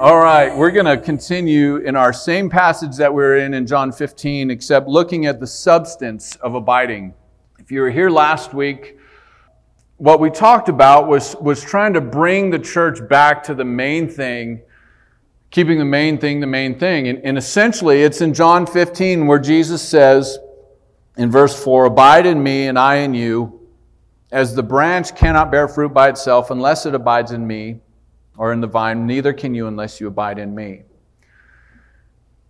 All right, we're going to continue in our same passage that we are in in John 15, except looking at the substance of abiding. If you were here last week, what we talked about was, was trying to bring the church back to the main thing, keeping the main thing the main thing. And, and essentially, it's in John 15 where Jesus says in verse 4 Abide in me, and I in you, as the branch cannot bear fruit by itself unless it abides in me or in the vine, neither can you unless you abide in me.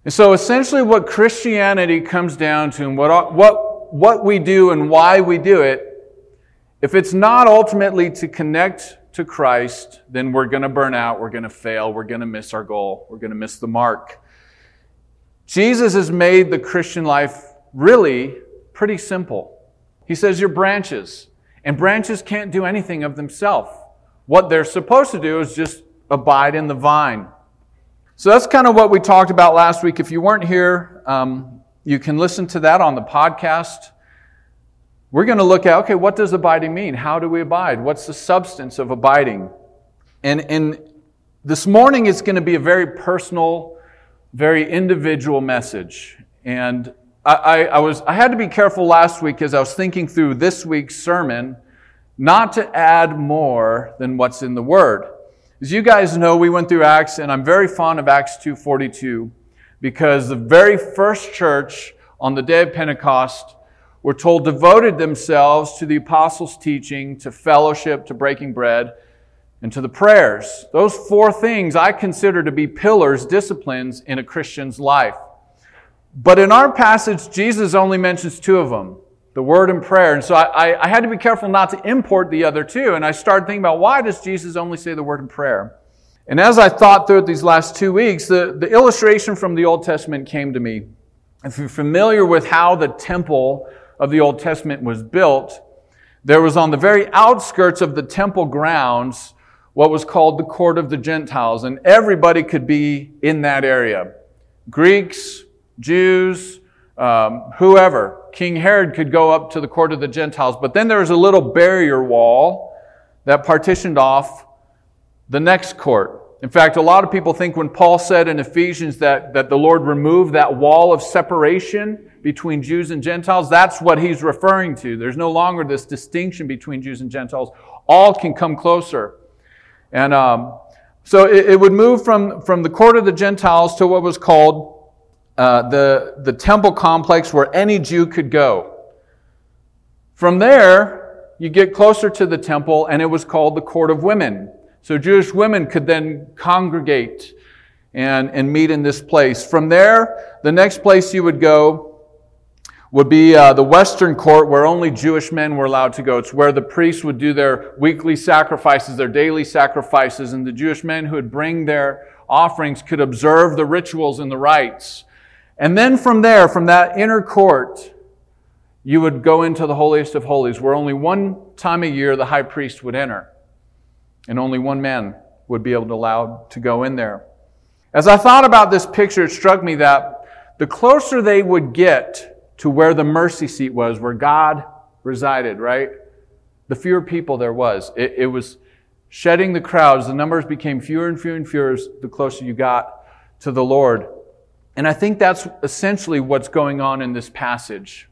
And so essentially, what Christianity comes down to and what, what, what we do and why we do it, if it's not ultimately to connect to Christ, then we're going to burn out, we're going to fail, we're going to miss our goal, we're going to miss the mark. Jesus has made the Christian life really pretty simple. He says, You're branches, and branches can't do anything of themselves. What they're supposed to do is just abide in the vine. So that's kind of what we talked about last week. If you weren't here, um, you can listen to that on the podcast. We're going to look at okay, what does abiding mean? How do we abide? What's the substance of abiding? And, and this morning is going to be a very personal, very individual message. And I, I, I was I had to be careful last week as I was thinking through this week's sermon not to add more than what's in the Word. As you guys know, we went through Acts, and I'm very fond of Acts 2.42 because the very first church on the day of Pentecost were told devoted themselves to the apostles' teaching, to fellowship, to breaking bread, and to the prayers. Those four things I consider to be pillars, disciplines in a Christian's life. But in our passage, Jesus only mentions two of them the word and prayer. And so I, I, had to be careful not to import the other two. And I started thinking about why does Jesus only say the word and prayer? And as I thought through it these last two weeks, the, the illustration from the Old Testament came to me. If you're familiar with how the temple of the Old Testament was built, there was on the very outskirts of the temple grounds what was called the court of the Gentiles, and everybody could be in that area. Greeks, Jews, um, whoever. King Herod could go up to the court of the Gentiles, but then there was a little barrier wall that partitioned off the next court. In fact, a lot of people think when Paul said in Ephesians that, that the Lord removed that wall of separation between Jews and Gentiles, that's what he's referring to. There's no longer this distinction between Jews and Gentiles. All can come closer. And um, so it, it would move from, from the court of the Gentiles to what was called uh, the, the temple complex where any Jew could go. From there, you get closer to the temple, and it was called the court of women. So Jewish women could then congregate and, and meet in this place. From there, the next place you would go would be uh, the Western court where only Jewish men were allowed to go. It's where the priests would do their weekly sacrifices, their daily sacrifices, and the Jewish men who would bring their offerings could observe the rituals and the rites. And then from there, from that inner court, you would go into the holiest of holies, where only one time a year the high priest would enter, and only one man would be able to allow to go in there. As I thought about this picture, it struck me that the closer they would get to where the mercy seat was, where God resided, right? The fewer people there was. It, it was shedding the crowds. The numbers became fewer and fewer and fewer the closer you got to the Lord. And I think that's essentially what's going on in this passage.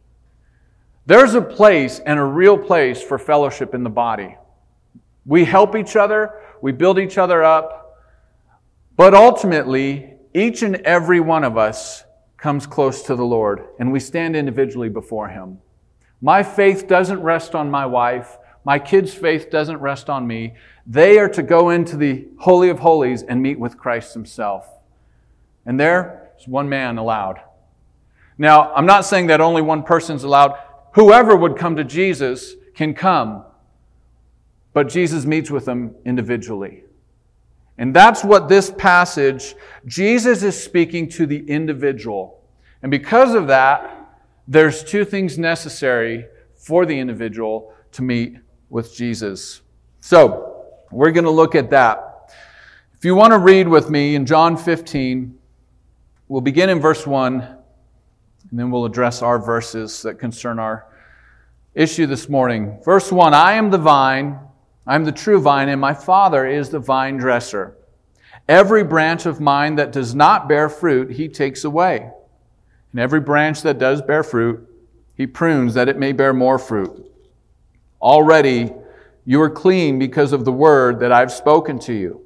There's a place and a real place for fellowship in the body. We help each other, we build each other up, but ultimately, each and every one of us comes close to the Lord, and we stand individually before Him. My faith doesn't rest on my wife. My kids' faith doesn't rest on me. They are to go into the Holy of Holies and meet with Christ Himself. And there, one man allowed. Now, I'm not saying that only one person's allowed. Whoever would come to Jesus can come, but Jesus meets with them individually. And that's what this passage, Jesus is speaking to the individual. And because of that, there's two things necessary for the individual to meet with Jesus. So, we're going to look at that. If you want to read with me in John 15, We'll begin in verse 1, and then we'll address our verses that concern our issue this morning. Verse 1 I am the vine, I am the true vine, and my Father is the vine dresser. Every branch of mine that does not bear fruit, he takes away. And every branch that does bear fruit, he prunes that it may bear more fruit. Already you are clean because of the word that I've spoken to you.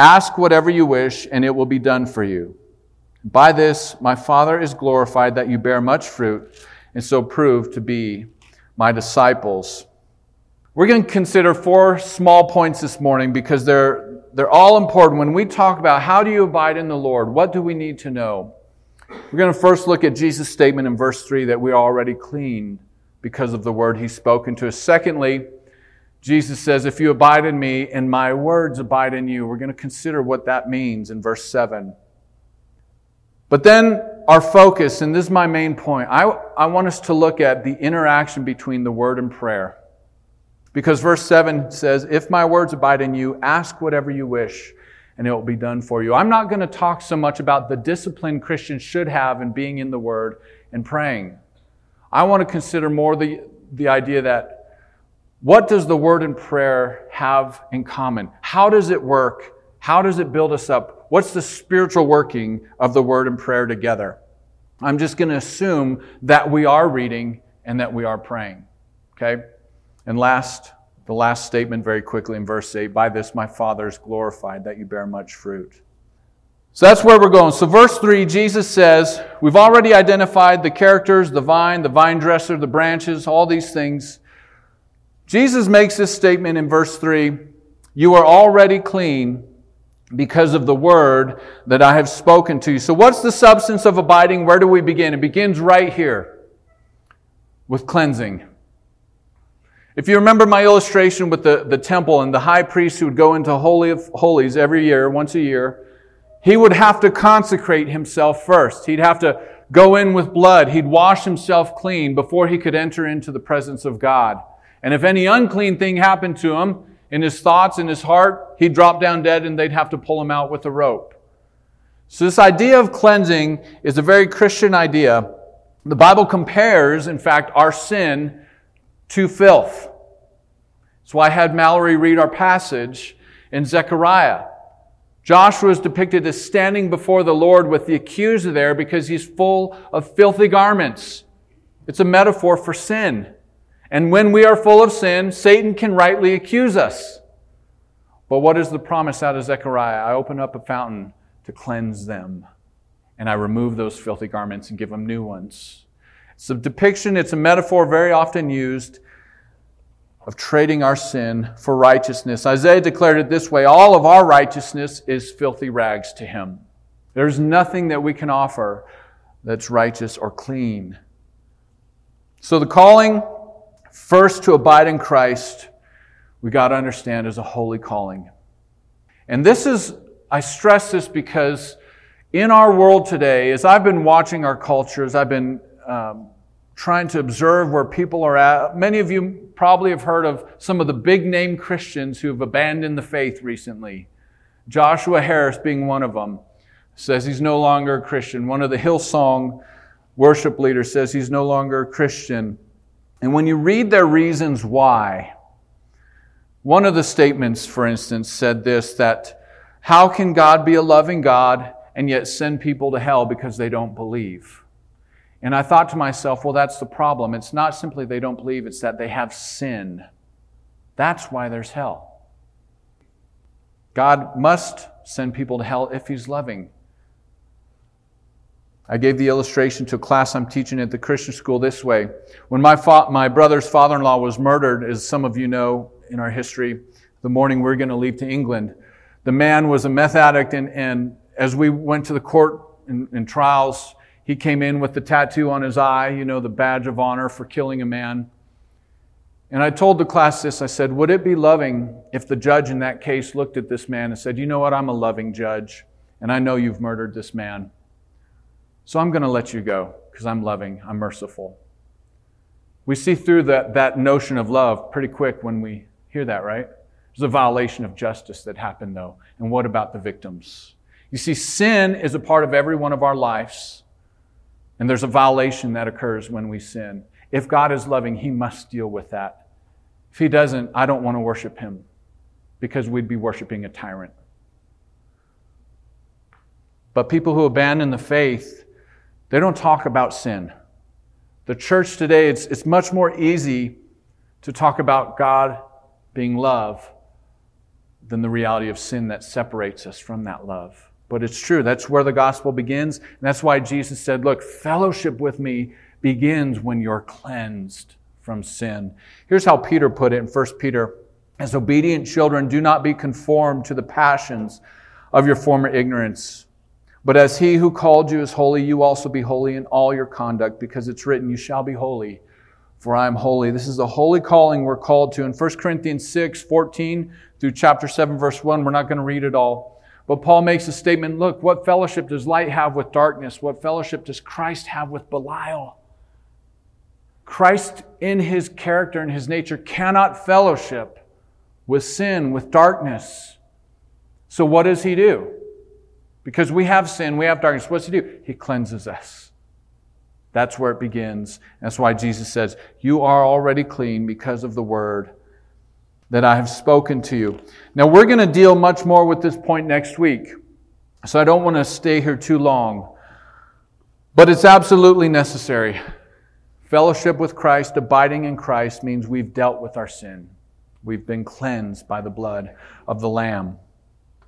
Ask whatever you wish, and it will be done for you. By this, my Father is glorified that you bear much fruit, and so prove to be my disciples. We're going to consider four small points this morning because they're, they're all important. When we talk about how do you abide in the Lord, what do we need to know? We're going to first look at Jesus' statement in verse 3 that we are already clean because of the word he's spoken to us. Secondly, Jesus says, If you abide in me and my words abide in you, we're going to consider what that means in verse 7. But then our focus, and this is my main point, I, I want us to look at the interaction between the word and prayer. Because verse 7 says, If my words abide in you, ask whatever you wish, and it will be done for you. I'm not going to talk so much about the discipline Christians should have in being in the word and praying. I want to consider more the, the idea that what does the word and prayer have in common? How does it work? How does it build us up? What's the spiritual working of the word and prayer together? I'm just going to assume that we are reading and that we are praying. Okay? And last, the last statement very quickly in verse 8 By this my Father is glorified, that you bear much fruit. So that's where we're going. So, verse 3, Jesus says, We've already identified the characters, the vine, the vine dresser, the branches, all these things. Jesus makes this statement in verse 3 You are already clean because of the word that I have spoken to you. So, what's the substance of abiding? Where do we begin? It begins right here with cleansing. If you remember my illustration with the, the temple and the high priest who would go into Holy of Holies every year, once a year, he would have to consecrate himself first. He'd have to go in with blood. He'd wash himself clean before he could enter into the presence of God. And if any unclean thing happened to him in his thoughts, in his heart, he'd drop down dead and they'd have to pull him out with a rope. So, this idea of cleansing is a very Christian idea. The Bible compares, in fact, our sin to filth. Why I had Mallory read our passage in Zechariah. Joshua is depicted as standing before the Lord with the accuser there because he's full of filthy garments. It's a metaphor for sin. And when we are full of sin, Satan can rightly accuse us. But what is the promise out of Zechariah? I open up a fountain to cleanse them, and I remove those filthy garments and give them new ones. It's a depiction, it's a metaphor very often used of trading our sin for righteousness. Isaiah declared it this way all of our righteousness is filthy rags to him. There's nothing that we can offer that's righteous or clean. So the calling First, to abide in Christ, we got to understand is a holy calling. And this is, I stress this because in our world today, as I've been watching our cultures, I've been um, trying to observe where people are at. Many of you probably have heard of some of the big name Christians who have abandoned the faith recently. Joshua Harris being one of them says he's no longer a Christian. One of the Hillsong worship leaders says he's no longer a Christian. And when you read their reasons why, one of the statements, for instance, said this that how can God be a loving God and yet send people to hell because they don't believe? And I thought to myself, well, that's the problem. It's not simply they don't believe, it's that they have sin. That's why there's hell. God must send people to hell if He's loving. I gave the illustration to a class I'm teaching at the Christian school this way. When my, fa- my brother's father in law was murdered, as some of you know in our history, the morning we we're going to leave to England, the man was a meth addict, and, and as we went to the court in trials, he came in with the tattoo on his eye, you know, the badge of honor for killing a man. And I told the class this I said, Would it be loving if the judge in that case looked at this man and said, You know what? I'm a loving judge, and I know you've murdered this man. So I'm going to let you go because I'm loving, I'm merciful. We see through that, that notion of love pretty quick when we hear that, right? There's a violation of justice that happened, though. And what about the victims? You see, sin is a part of every one of our lives, and there's a violation that occurs when we sin. If God is loving, He must deal with that. If He doesn't, I don't want to worship Him because we'd be worshiping a tyrant. But people who abandon the faith, they don't talk about sin. The church today, it's, it's much more easy to talk about God being love than the reality of sin that separates us from that love. But it's true. That's where the gospel begins. And that's why Jesus said, Look, fellowship with me begins when you're cleansed from sin. Here's how Peter put it in 1 Peter As obedient children, do not be conformed to the passions of your former ignorance. But as he who called you is holy, you also be holy in all your conduct, because it's written, You shall be holy, for I am holy. This is the holy calling we're called to. In 1 Corinthians 6 14 through chapter 7, verse 1, we're not going to read it all. But Paul makes a statement look, what fellowship does light have with darkness? What fellowship does Christ have with Belial? Christ, in his character and his nature, cannot fellowship with sin, with darkness. So, what does he do? Because we have sin, we have darkness. What's he do? He cleanses us. That's where it begins. That's why Jesus says, You are already clean because of the word that I have spoken to you. Now, we're going to deal much more with this point next week. So I don't want to stay here too long. But it's absolutely necessary. Fellowship with Christ, abiding in Christ, means we've dealt with our sin. We've been cleansed by the blood of the Lamb.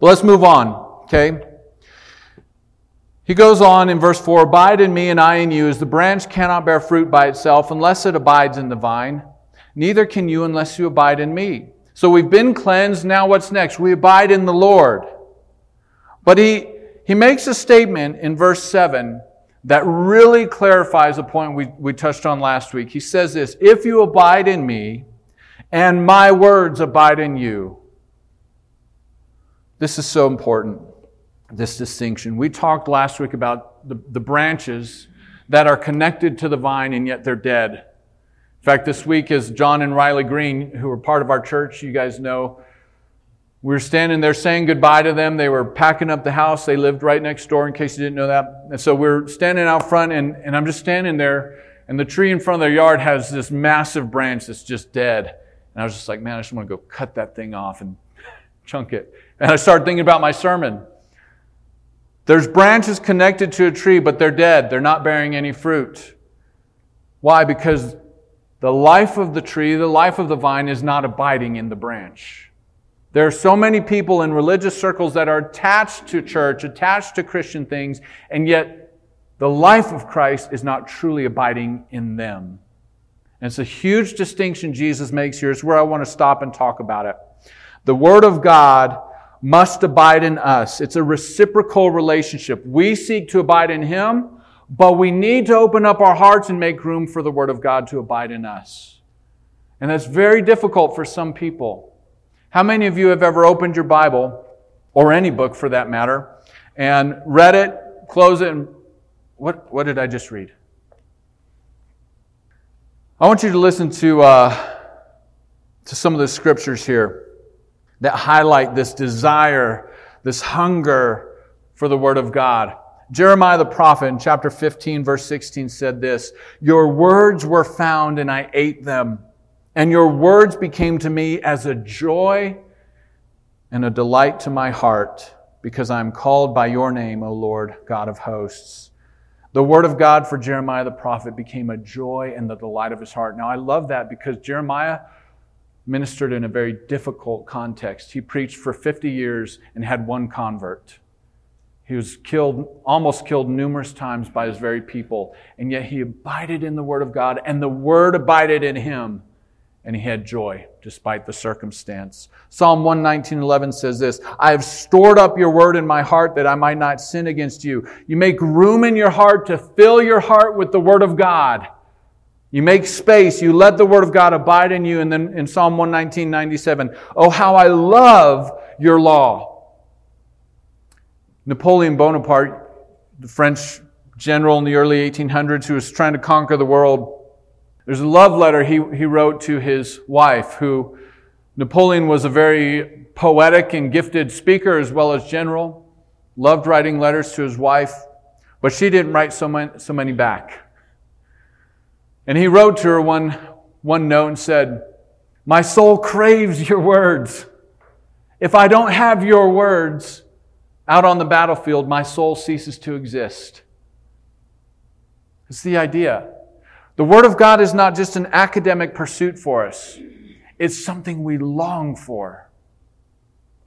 Let's move on, okay? He goes on in verse 4 Abide in me, and I in you, as the branch cannot bear fruit by itself unless it abides in the vine. Neither can you unless you abide in me. So we've been cleansed. Now what's next? We abide in the Lord. But he, he makes a statement in verse 7 that really clarifies a point we, we touched on last week. He says this If you abide in me, and my words abide in you. This is so important, this distinction. We talked last week about the, the branches that are connected to the vine and yet they're dead. In fact, this week, as John and Riley Green, who are part of our church, you guys know, we were standing there saying goodbye to them. They were packing up the house. They lived right next door, in case you didn't know that. And so we're standing out front, and, and I'm just standing there, and the tree in front of their yard has this massive branch that's just dead. And I was just like, man, I just want to go cut that thing off and chunk it. And I started thinking about my sermon. There's branches connected to a tree, but they're dead. They're not bearing any fruit. Why? Because the life of the tree, the life of the vine is not abiding in the branch. There are so many people in religious circles that are attached to church, attached to Christian things, and yet the life of Christ is not truly abiding in them. And it's a huge distinction Jesus makes here. It's where I want to stop and talk about it. The Word of God must abide in us. It's a reciprocal relationship. We seek to abide in Him, but we need to open up our hearts and make room for the Word of God to abide in us. And that's very difficult for some people. How many of you have ever opened your Bible, or any book for that matter, and read it, close it, and what, what did I just read? I want you to listen to, uh, to some of the scriptures here that highlight this desire, this hunger for the Word of God. Jeremiah the prophet in chapter 15, verse 16 said this Your words were found, and I ate them. And your words became to me as a joy and a delight to my heart, because I am called by your name, O Lord, God of hosts. The word of God for Jeremiah the prophet became a joy and the delight of his heart. Now, I love that because Jeremiah ministered in a very difficult context. He preached for 50 years and had one convert. He was killed, almost killed numerous times by his very people, and yet he abided in the Word of God, and the Word abided in him and he had joy despite the circumstance. Psalm 119:11 says this, I have stored up your word in my heart that I might not sin against you. You make room in your heart to fill your heart with the word of God. You make space, you let the word of God abide in you, and then in Psalm 119, 97, oh, how I love your law. Napoleon Bonaparte, the French general in the early 1800s who was trying to conquer the world, there's a love letter he, he wrote to his wife, who Napoleon was a very poetic and gifted speaker as well as general, loved writing letters to his wife, but she didn't write so many, so many back. And he wrote to her one, one note and said, My soul craves your words. If I don't have your words out on the battlefield, my soul ceases to exist. It's the idea. The Word of God is not just an academic pursuit for us, it's something we long for.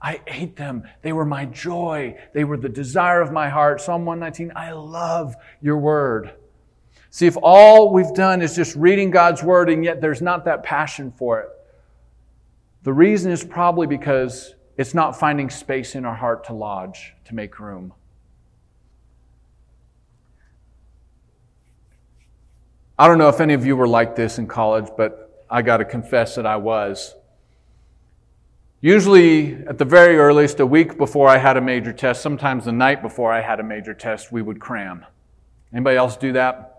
I ate them. They were my joy. They were the desire of my heart. Psalm 119, I love your word. See, if all we've done is just reading God's word and yet there's not that passion for it, the reason is probably because it's not finding space in our heart to lodge, to make room. I don't know if any of you were like this in college, but I got to confess that I was. Usually, at the very earliest, a week before I had a major test, sometimes the night before I had a major test, we would cram. Anybody else do that?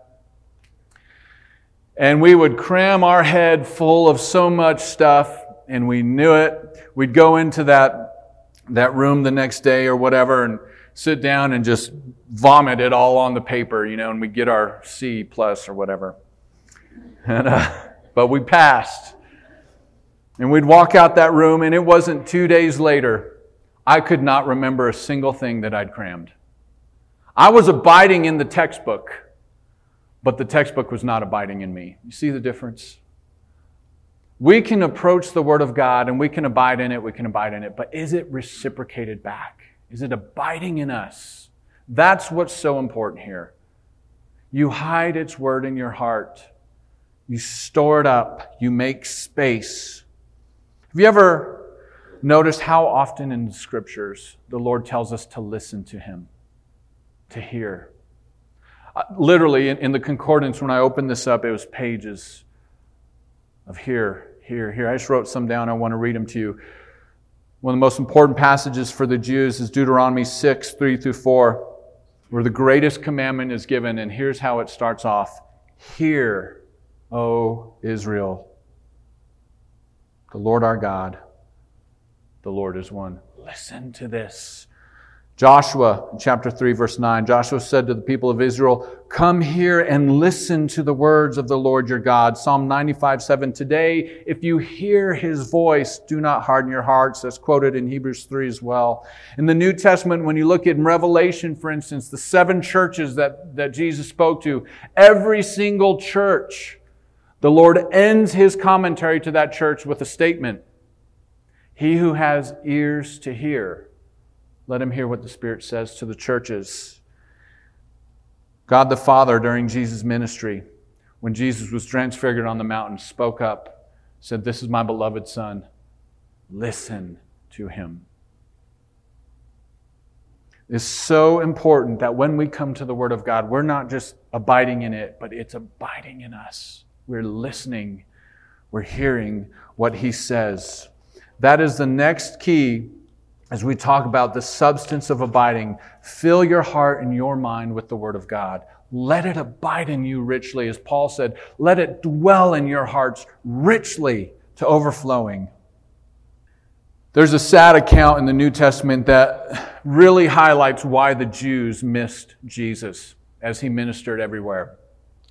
And we would cram our head full of so much stuff, and we knew it. We'd go into that, that room the next day or whatever and sit down and just vomit it all on the paper, you know, and we get our C plus or whatever. And, uh, but we passed. And we'd walk out that room, and it wasn't two days later, I could not remember a single thing that I'd crammed. I was abiding in the textbook, but the textbook was not abiding in me. You see the difference? We can approach the Word of God and we can abide in it, we can abide in it, but is it reciprocated back? Is it abiding in us? That's what's so important here. You hide its Word in your heart, you store it up, you make space. Have you ever noticed how often in the scriptures the Lord tells us to listen to Him, to hear? Literally, in, in the concordance, when I opened this up, it was pages of hear, hear, hear. I just wrote some down. I want to read them to you. One of the most important passages for the Jews is Deuteronomy 6, 3 through 4, where the greatest commandment is given. And here's how it starts off Hear, O Israel, the Lord our God, the Lord is one. Listen to this. Joshua, chapter 3, verse 9, Joshua said to the people of Israel, Come here and listen to the words of the Lord your God. Psalm 95, 7. Today, if you hear his voice, do not harden your hearts. That's quoted in Hebrews 3 as well. In the New Testament, when you look at Revelation, for instance, the seven churches that, that Jesus spoke to, every single church, the Lord ends his commentary to that church with a statement He who has ears to hear, let him hear what the Spirit says to the churches. God the Father, during Jesus' ministry, when Jesus was transfigured on the mountain, spoke up, said, This is my beloved Son. Listen to him. It's so important that when we come to the Word of God, we're not just abiding in it, but it's abiding in us. We're listening, we're hearing what He says. That is the next key as we talk about the substance of abiding, fill your heart and your mind with the Word of God. Let it abide in you richly. As Paul said, let it dwell in your hearts richly to overflowing. There's a sad account in the New Testament that really highlights why the Jews missed Jesus as he ministered everywhere.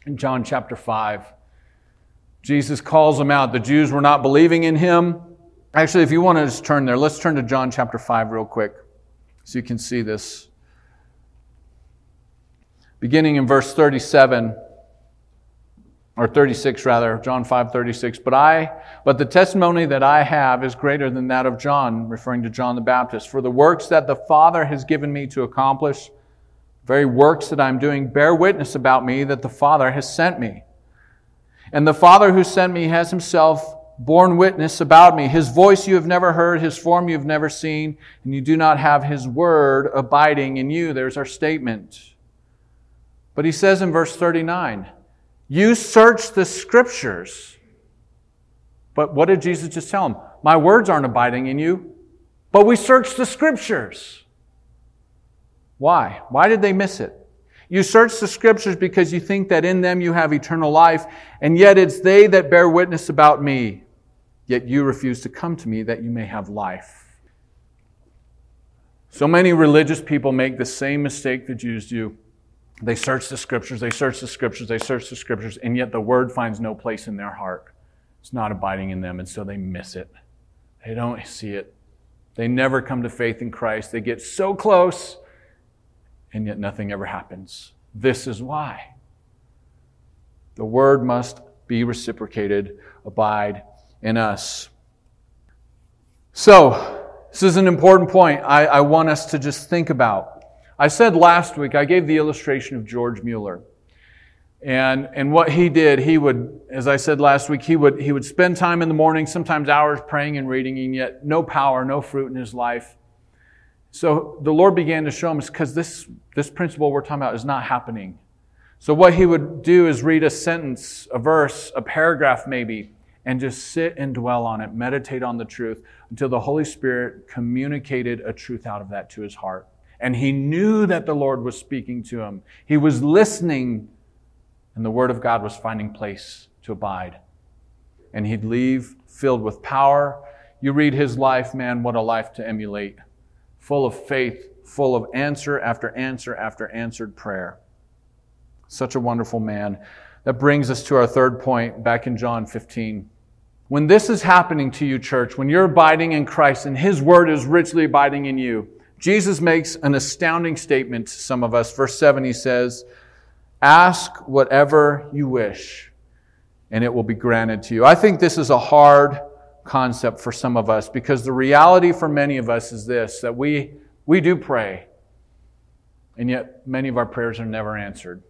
In John chapter 5, Jesus calls them out. The Jews were not believing in him. Actually, if you want to just turn there, let's turn to John chapter 5 real quick so you can see this. Beginning in verse 37 or 36 rather, John 5 36. But I, but the testimony that I have is greater than that of John, referring to John the Baptist. For the works that the Father has given me to accomplish, very works that I'm doing, bear witness about me that the Father has sent me. And the Father who sent me has himself borne witness about me. His voice you have never heard, his form you have never seen, and you do not have his word abiding in you. There's our statement. But he says in verse 39, You search the scriptures. But what did Jesus just tell them? My words aren't abiding in you, but we search the scriptures. Why? Why did they miss it? You search the scriptures because you think that in them you have eternal life, and yet it's they that bear witness about me. Yet you refuse to come to me that you may have life. So many religious people make the same mistake the Jews do. They search the scriptures, they search the scriptures, they search the scriptures, and yet the word finds no place in their heart. It's not abiding in them, and so they miss it. They don't see it. They never come to faith in Christ. They get so close, and yet nothing ever happens. This is why. The word must be reciprocated, abide in us. So, this is an important point I, I want us to just think about. I said last week, I gave the illustration of George Mueller. And, and what he did, he would, as I said last week, he would, he would spend time in the morning, sometimes hours praying and reading, and yet no power, no fruit in his life. So the Lord began to show him, because this, this principle we're talking about is not happening. So what he would do is read a sentence, a verse, a paragraph maybe, and just sit and dwell on it, meditate on the truth until the Holy Spirit communicated a truth out of that to his heart. And he knew that the Lord was speaking to him. He was listening, and the Word of God was finding place to abide. And he'd leave filled with power. You read his life, man, what a life to emulate. Full of faith, full of answer after answer after answered prayer. Such a wonderful man. That brings us to our third point back in John 15. When this is happening to you, church, when you're abiding in Christ and His Word is richly abiding in you, Jesus makes an astounding statement to some of us. Verse 7, He says, Ask whatever you wish, and it will be granted to you. I think this is a hard concept for some of us because the reality for many of us is this that we, we do pray, and yet many of our prayers are never answered.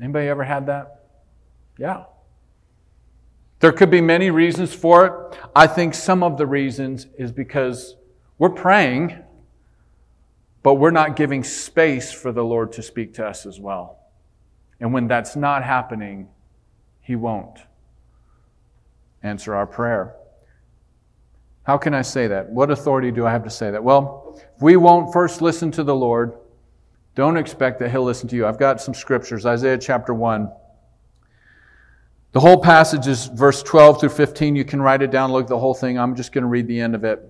Anybody ever had that? Yeah. There could be many reasons for it. I think some of the reasons is because we're praying, but we're not giving space for the Lord to speak to us as well. And when that's not happening, He won't answer our prayer. How can I say that? What authority do I have to say that? Well, if we won't first listen to the Lord, don't expect that He'll listen to you. I've got some scriptures. Isaiah chapter 1. The whole passage is verse 12 through 15. You can write it down, look at the whole thing. I'm just going to read the end of it.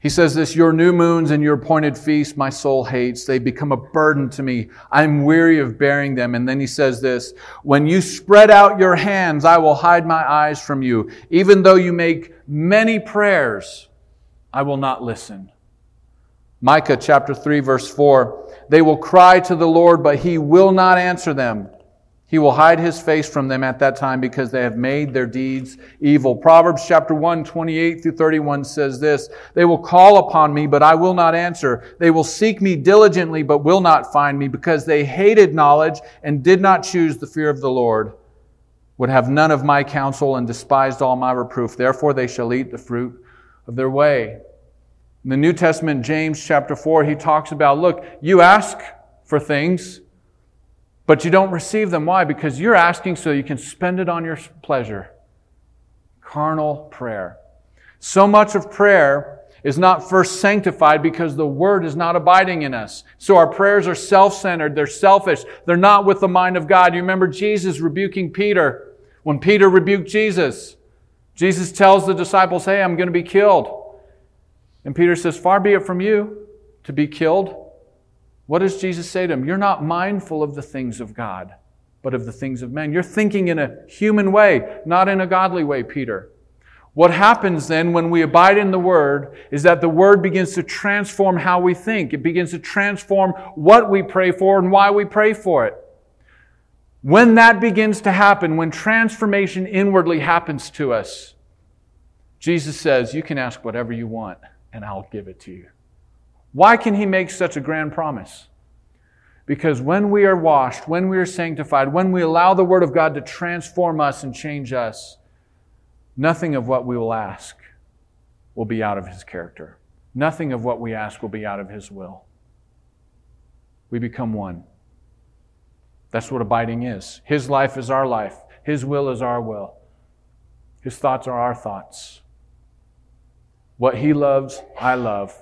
He says this, Your new moons and your appointed feasts my soul hates. They become a burden to me. I'm weary of bearing them. And then he says this, When you spread out your hands, I will hide my eyes from you. Even though you make many prayers, I will not listen. Micah chapter 3 verse 4, They will cry to the Lord, but he will not answer them. He will hide his face from them at that time because they have made their deeds evil. Proverbs chapter 1, 28 through 31 says this, They will call upon me, but I will not answer. They will seek me diligently, but will not find me because they hated knowledge and did not choose the fear of the Lord, would have none of my counsel and despised all my reproof. Therefore they shall eat the fruit of their way. In the New Testament, James chapter 4, he talks about, look, you ask for things, but you don't receive them. Why? Because you're asking so you can spend it on your pleasure. Carnal prayer. So much of prayer is not first sanctified because the word is not abiding in us. So our prayers are self-centered. They're selfish. They're not with the mind of God. You remember Jesus rebuking Peter. When Peter rebuked Jesus, Jesus tells the disciples, Hey, I'm going to be killed. And Peter says, Far be it from you to be killed. What does Jesus say to him? You're not mindful of the things of God, but of the things of men. You're thinking in a human way, not in a godly way, Peter. What happens then when we abide in the Word is that the Word begins to transform how we think. It begins to transform what we pray for and why we pray for it. When that begins to happen, when transformation inwardly happens to us, Jesus says, You can ask whatever you want, and I'll give it to you. Why can he make such a grand promise? Because when we are washed, when we are sanctified, when we allow the Word of God to transform us and change us, nothing of what we will ask will be out of His character. Nothing of what we ask will be out of His will. We become one. That's what abiding is. His life is our life, His will is our will, His thoughts are our thoughts. What He loves, I love.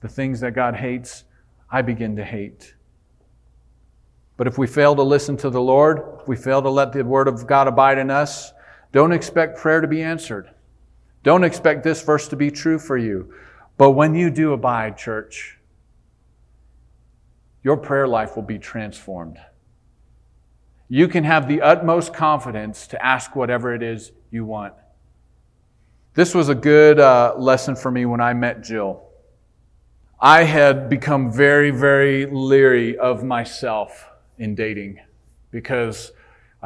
The things that God hates, I begin to hate. But if we fail to listen to the Lord, if we fail to let the Word of God abide in us, don't expect prayer to be answered. Don't expect this verse to be true for you. But when you do abide, church, your prayer life will be transformed. You can have the utmost confidence to ask whatever it is you want. This was a good uh, lesson for me when I met Jill. I had become very, very leery of myself in dating because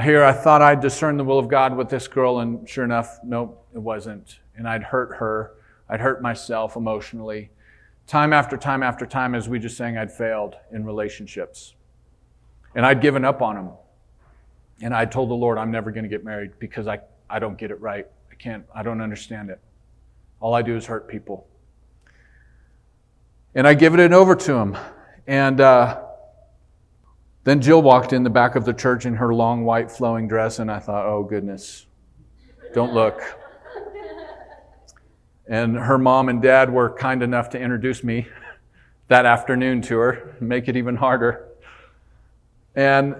here I thought I'd discern the will of God with this girl, and sure enough, nope, it wasn't. And I'd hurt her, I'd hurt myself emotionally. Time after time after time, as we just sang, I'd failed in relationships. And I'd given up on them. And I told the Lord, I'm never going to get married because I, I don't get it right. I can't, I don't understand it. All I do is hurt people. And I give it over to him. And uh, then Jill walked in the back of the church in her long white flowing dress, and I thought, oh goodness, don't look. And her mom and dad were kind enough to introduce me that afternoon to her, make it even harder. And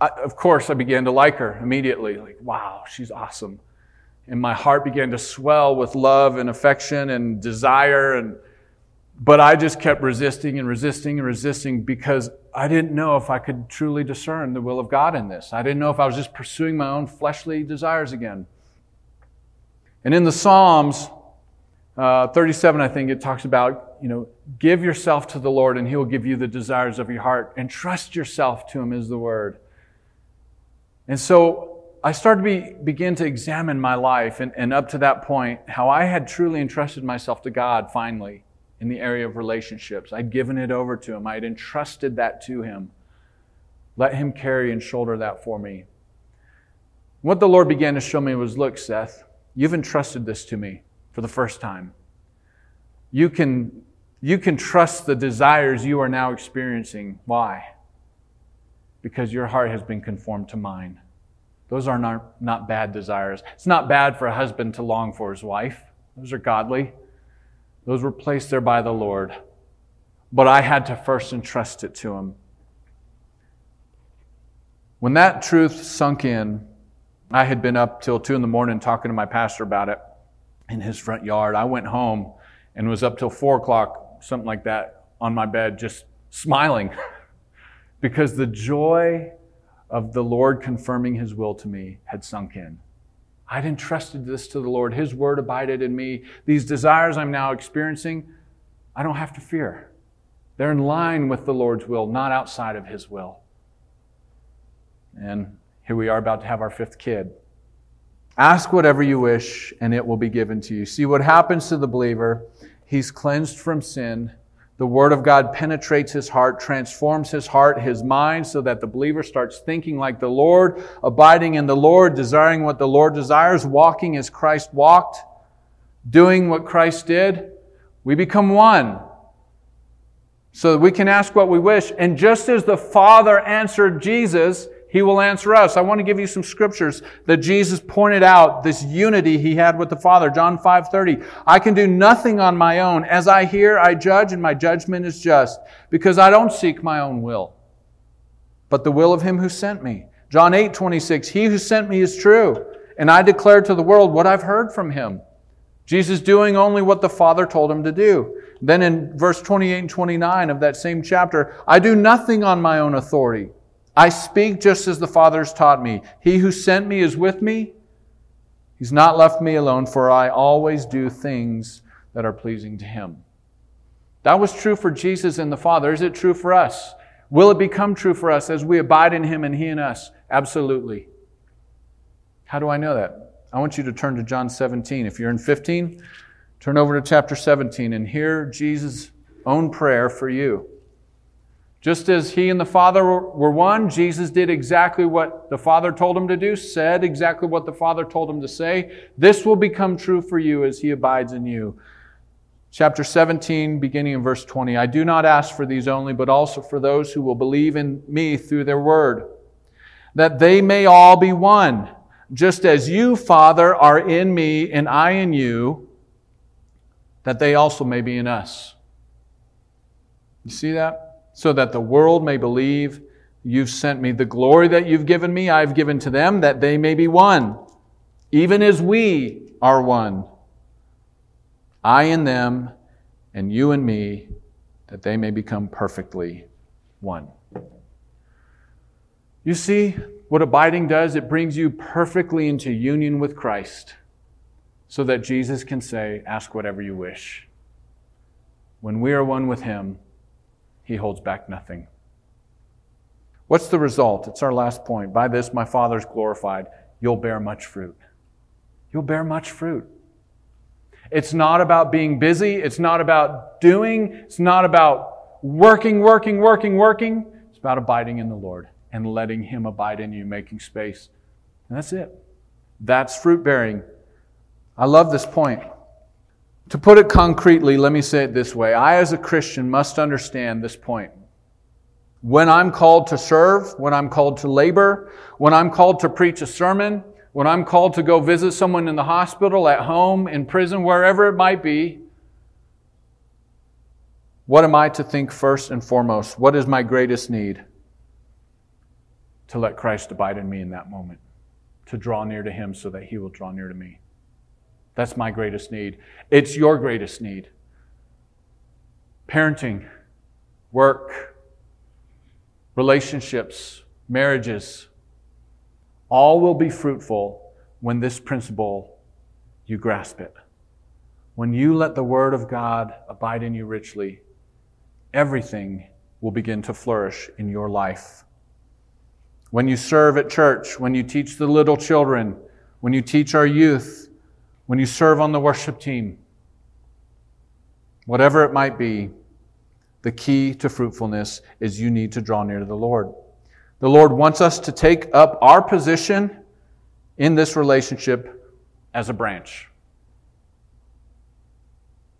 I, of course, I began to like her immediately. Like, wow, she's awesome. And my heart began to swell with love and affection and desire. And, but I just kept resisting and resisting and resisting because I didn't know if I could truly discern the will of God in this. I didn't know if I was just pursuing my own fleshly desires again. And in the Psalms, uh, 37, I think it talks about, you know, give yourself to the Lord and He will give you the desires of your heart. And trust yourself to Him is the word. And so I started to be, begin to examine my life, and, and up to that point, how I had truly entrusted myself to God finally in the area of relationships. I'd given it over to Him, I had entrusted that to Him. Let Him carry and shoulder that for me. What the Lord began to show me was look, Seth, you've entrusted this to me for the first time. You can, you can trust the desires you are now experiencing. Why? because your heart has been conformed to mine. Those are not, not bad desires. It's not bad for a husband to long for his wife. Those are godly. Those were placed there by the Lord. But I had to first entrust it to him. When that truth sunk in, I had been up till two in the morning talking to my pastor about it in his front yard. I went home and was up till four o'clock, something like that, on my bed, just smiling. because the joy of the Lord confirming his will to me had sunk in. I'd entrusted this to the Lord. His word abided in me. These desires I'm now experiencing, I don't have to fear. They're in line with the Lord's will, not outside of his will. And here we are about to have our fifth kid. Ask whatever you wish, and it will be given to you. See what happens to the believer. He's cleansed from sin the Word of God penetrates his heart, transforms his heart, his mind, so that the believer starts thinking like the Lord, abiding in the Lord, desiring what the Lord desires, walking as Christ walked, doing what Christ did. We become one. So that we can ask what we wish. And just as the Father answered Jesus, he will answer us. I want to give you some scriptures that Jesus pointed out this unity he had with the Father. John 5:30. I can do nothing on my own. As I hear, I judge, and my judgment is just, because I don't seek my own will, but the will of him who sent me. John 8:26. He who sent me is true, and I declare to the world what I've heard from him. Jesus doing only what the Father told him to do. Then in verse 28 and 29 of that same chapter, I do nothing on my own authority. I speak just as the Father has taught me. He who sent me is with me. He's not left me alone, for I always do things that are pleasing to him. That was true for Jesus and the Father. Is it true for us? Will it become true for us as we abide in him and he in us? Absolutely. How do I know that? I want you to turn to John 17. If you're in 15, turn over to chapter 17 and hear Jesus' own prayer for you. Just as he and the Father were one, Jesus did exactly what the Father told him to do, said exactly what the Father told him to say. This will become true for you as he abides in you. Chapter 17, beginning in verse 20. I do not ask for these only, but also for those who will believe in me through their word, that they may all be one, just as you, Father, are in me and I in you, that they also may be in us. You see that? So that the world may believe you've sent me. The glory that you've given me, I've given to them, that they may be one, even as we are one. I and them, and you and me, that they may become perfectly one. You see what abiding does? It brings you perfectly into union with Christ so that Jesus can say, Ask whatever you wish. When we are one with Him, He holds back nothing. What's the result? It's our last point. By this, my Father is glorified. You'll bear much fruit. You'll bear much fruit. It's not about being busy. It's not about doing. It's not about working, working, working, working. It's about abiding in the Lord and letting Him abide in you, making space. And that's it. That's fruit bearing. I love this point. To put it concretely, let me say it this way I, as a Christian, must understand this point. When I'm called to serve, when I'm called to labor, when I'm called to preach a sermon, when I'm called to go visit someone in the hospital, at home, in prison, wherever it might be, what am I to think first and foremost? What is my greatest need? To let Christ abide in me in that moment, to draw near to Him so that He will draw near to me. That's my greatest need. It's your greatest need. Parenting, work, relationships, marriages, all will be fruitful when this principle, you grasp it. When you let the Word of God abide in you richly, everything will begin to flourish in your life. When you serve at church, when you teach the little children, when you teach our youth, when you serve on the worship team, whatever it might be, the key to fruitfulness is you need to draw near to the Lord. The Lord wants us to take up our position in this relationship as a branch.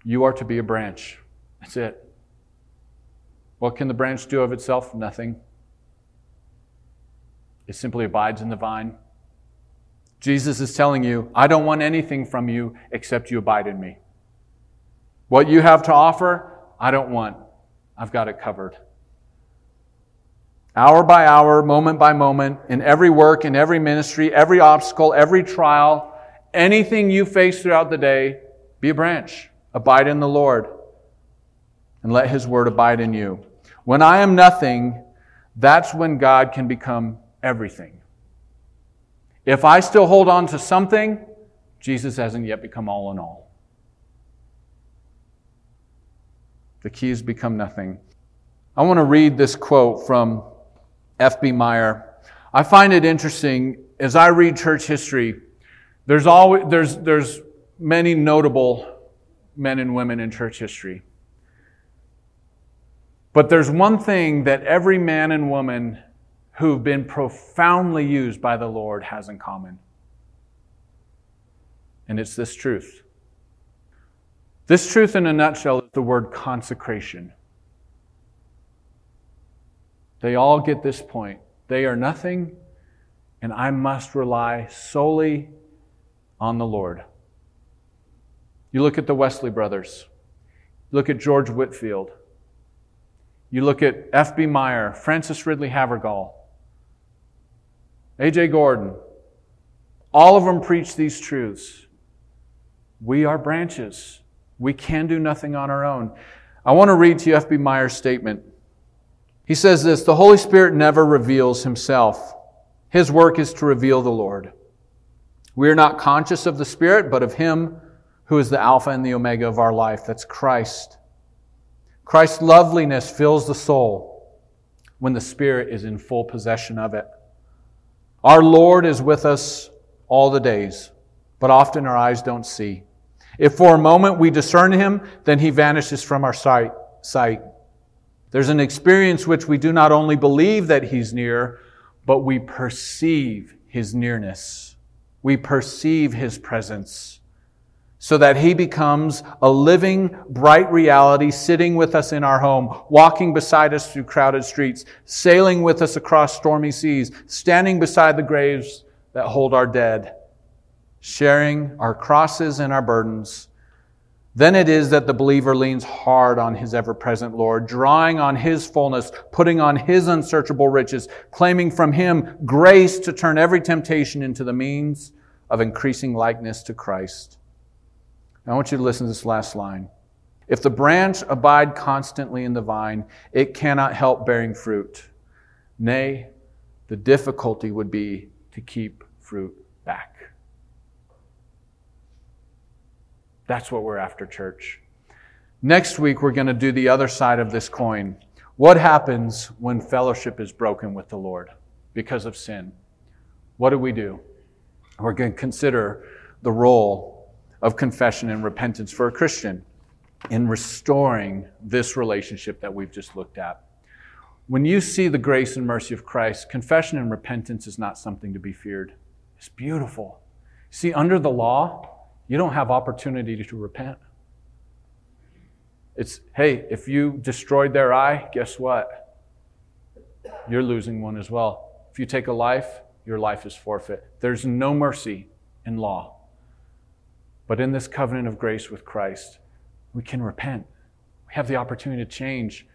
You are to be a branch. That's it. What can the branch do of itself? Nothing. It simply abides in the vine. Jesus is telling you, I don't want anything from you except you abide in me. What you have to offer, I don't want. I've got it covered hour by hour, moment by moment, in every work, in every ministry, every obstacle, every trial, anything you face throughout the day, be a branch. Abide in the Lord and let His word abide in you. When I am nothing, that's when God can become everything. If I still hold on to something, Jesus hasn't yet become all in all. The keys become nothing. I want to read this quote from F.B. Meyer. I find it interesting as I read church history. There's always there's there's many notable men and women in church history. But there's one thing that every man and woman who've been profoundly used by the Lord has in common. And it's this truth. This truth, in a nutshell, is the word consecration. They all get this point. They are nothing, and I must rely solely on the Lord. You look at the Wesley brothers, look at George Whitefield, you look at F.B. Meyer, Frances Ridley Havergal, A.J. Gordon. All of them preach these truths. We are branches. We can do nothing on our own. I want to read to you F.B. Meyer's statement. He says this the Holy Spirit never reveals himself, his work is to reveal the Lord. We are not conscious of the Spirit, but of him who is the Alpha and the Omega of our life. That's Christ. Christ's loveliness fills the soul when the Spirit is in full possession of it. Our Lord is with us all the days, but often our eyes don't see. If for a moment we discern him, then he vanishes from our sight. sight. There's an experience which we do not only believe that He's near, but we perceive His nearness. We perceive His presence. So that he becomes a living, bright reality, sitting with us in our home, walking beside us through crowded streets, sailing with us across stormy seas, standing beside the graves that hold our dead, sharing our crosses and our burdens. Then it is that the believer leans hard on his ever present Lord, drawing on his fullness, putting on his unsearchable riches, claiming from him grace to turn every temptation into the means of increasing likeness to Christ. I want you to listen to this last line. If the branch abide constantly in the vine, it cannot help bearing fruit. Nay, the difficulty would be to keep fruit back. That's what we're after, church. Next week, we're going to do the other side of this coin. What happens when fellowship is broken with the Lord because of sin? What do we do? We're going to consider the role of confession and repentance for a Christian in restoring this relationship that we've just looked at. When you see the grace and mercy of Christ, confession and repentance is not something to be feared. It's beautiful. See, under the law, you don't have opportunity to repent. It's, hey, if you destroyed their eye, guess what? You're losing one as well. If you take a life, your life is forfeit. There's no mercy in law. But in this covenant of grace with Christ, we can repent. We have the opportunity to change.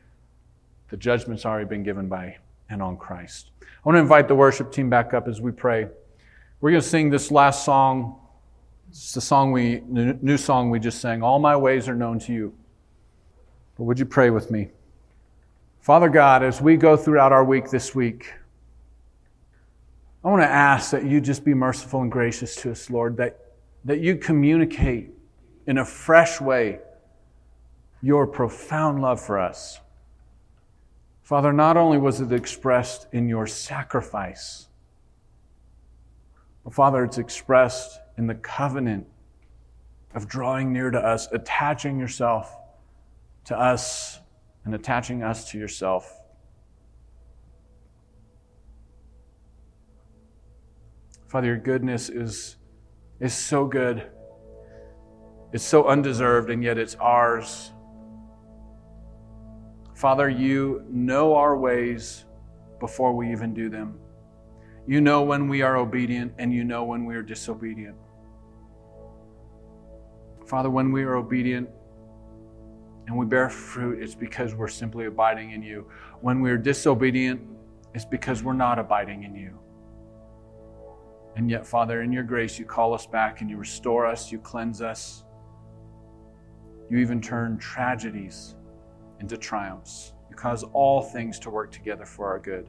The judgment's already been given by and on Christ. I want to invite the worship team back up as we pray. We're going to sing this last song. It's the song we, new song we just sang. All my ways are known to you. But would you pray with me? Father God, as we go throughout our week this week, I want to ask that you just be merciful and gracious to us, Lord, that that you communicate in a fresh way your profound love for us. Father, not only was it expressed in your sacrifice, but Father, it's expressed in the covenant of drawing near to us, attaching yourself to us, and attaching us to yourself. Father, your goodness is is so good. It's so undeserved, and yet it's ours. Father, you know our ways before we even do them. You know when we are obedient, and you know when we are disobedient. Father, when we are obedient and we bear fruit, it's because we're simply abiding in you. When we are disobedient, it's because we're not abiding in you. And yet, Father, in your grace, you call us back and you restore us, you cleanse us. You even turn tragedies into triumphs. You cause all things to work together for our good.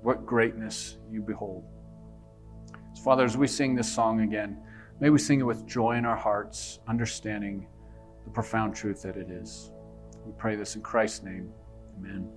What greatness you behold. So, Father, as we sing this song again, may we sing it with joy in our hearts, understanding the profound truth that it is. We pray this in Christ's name. Amen.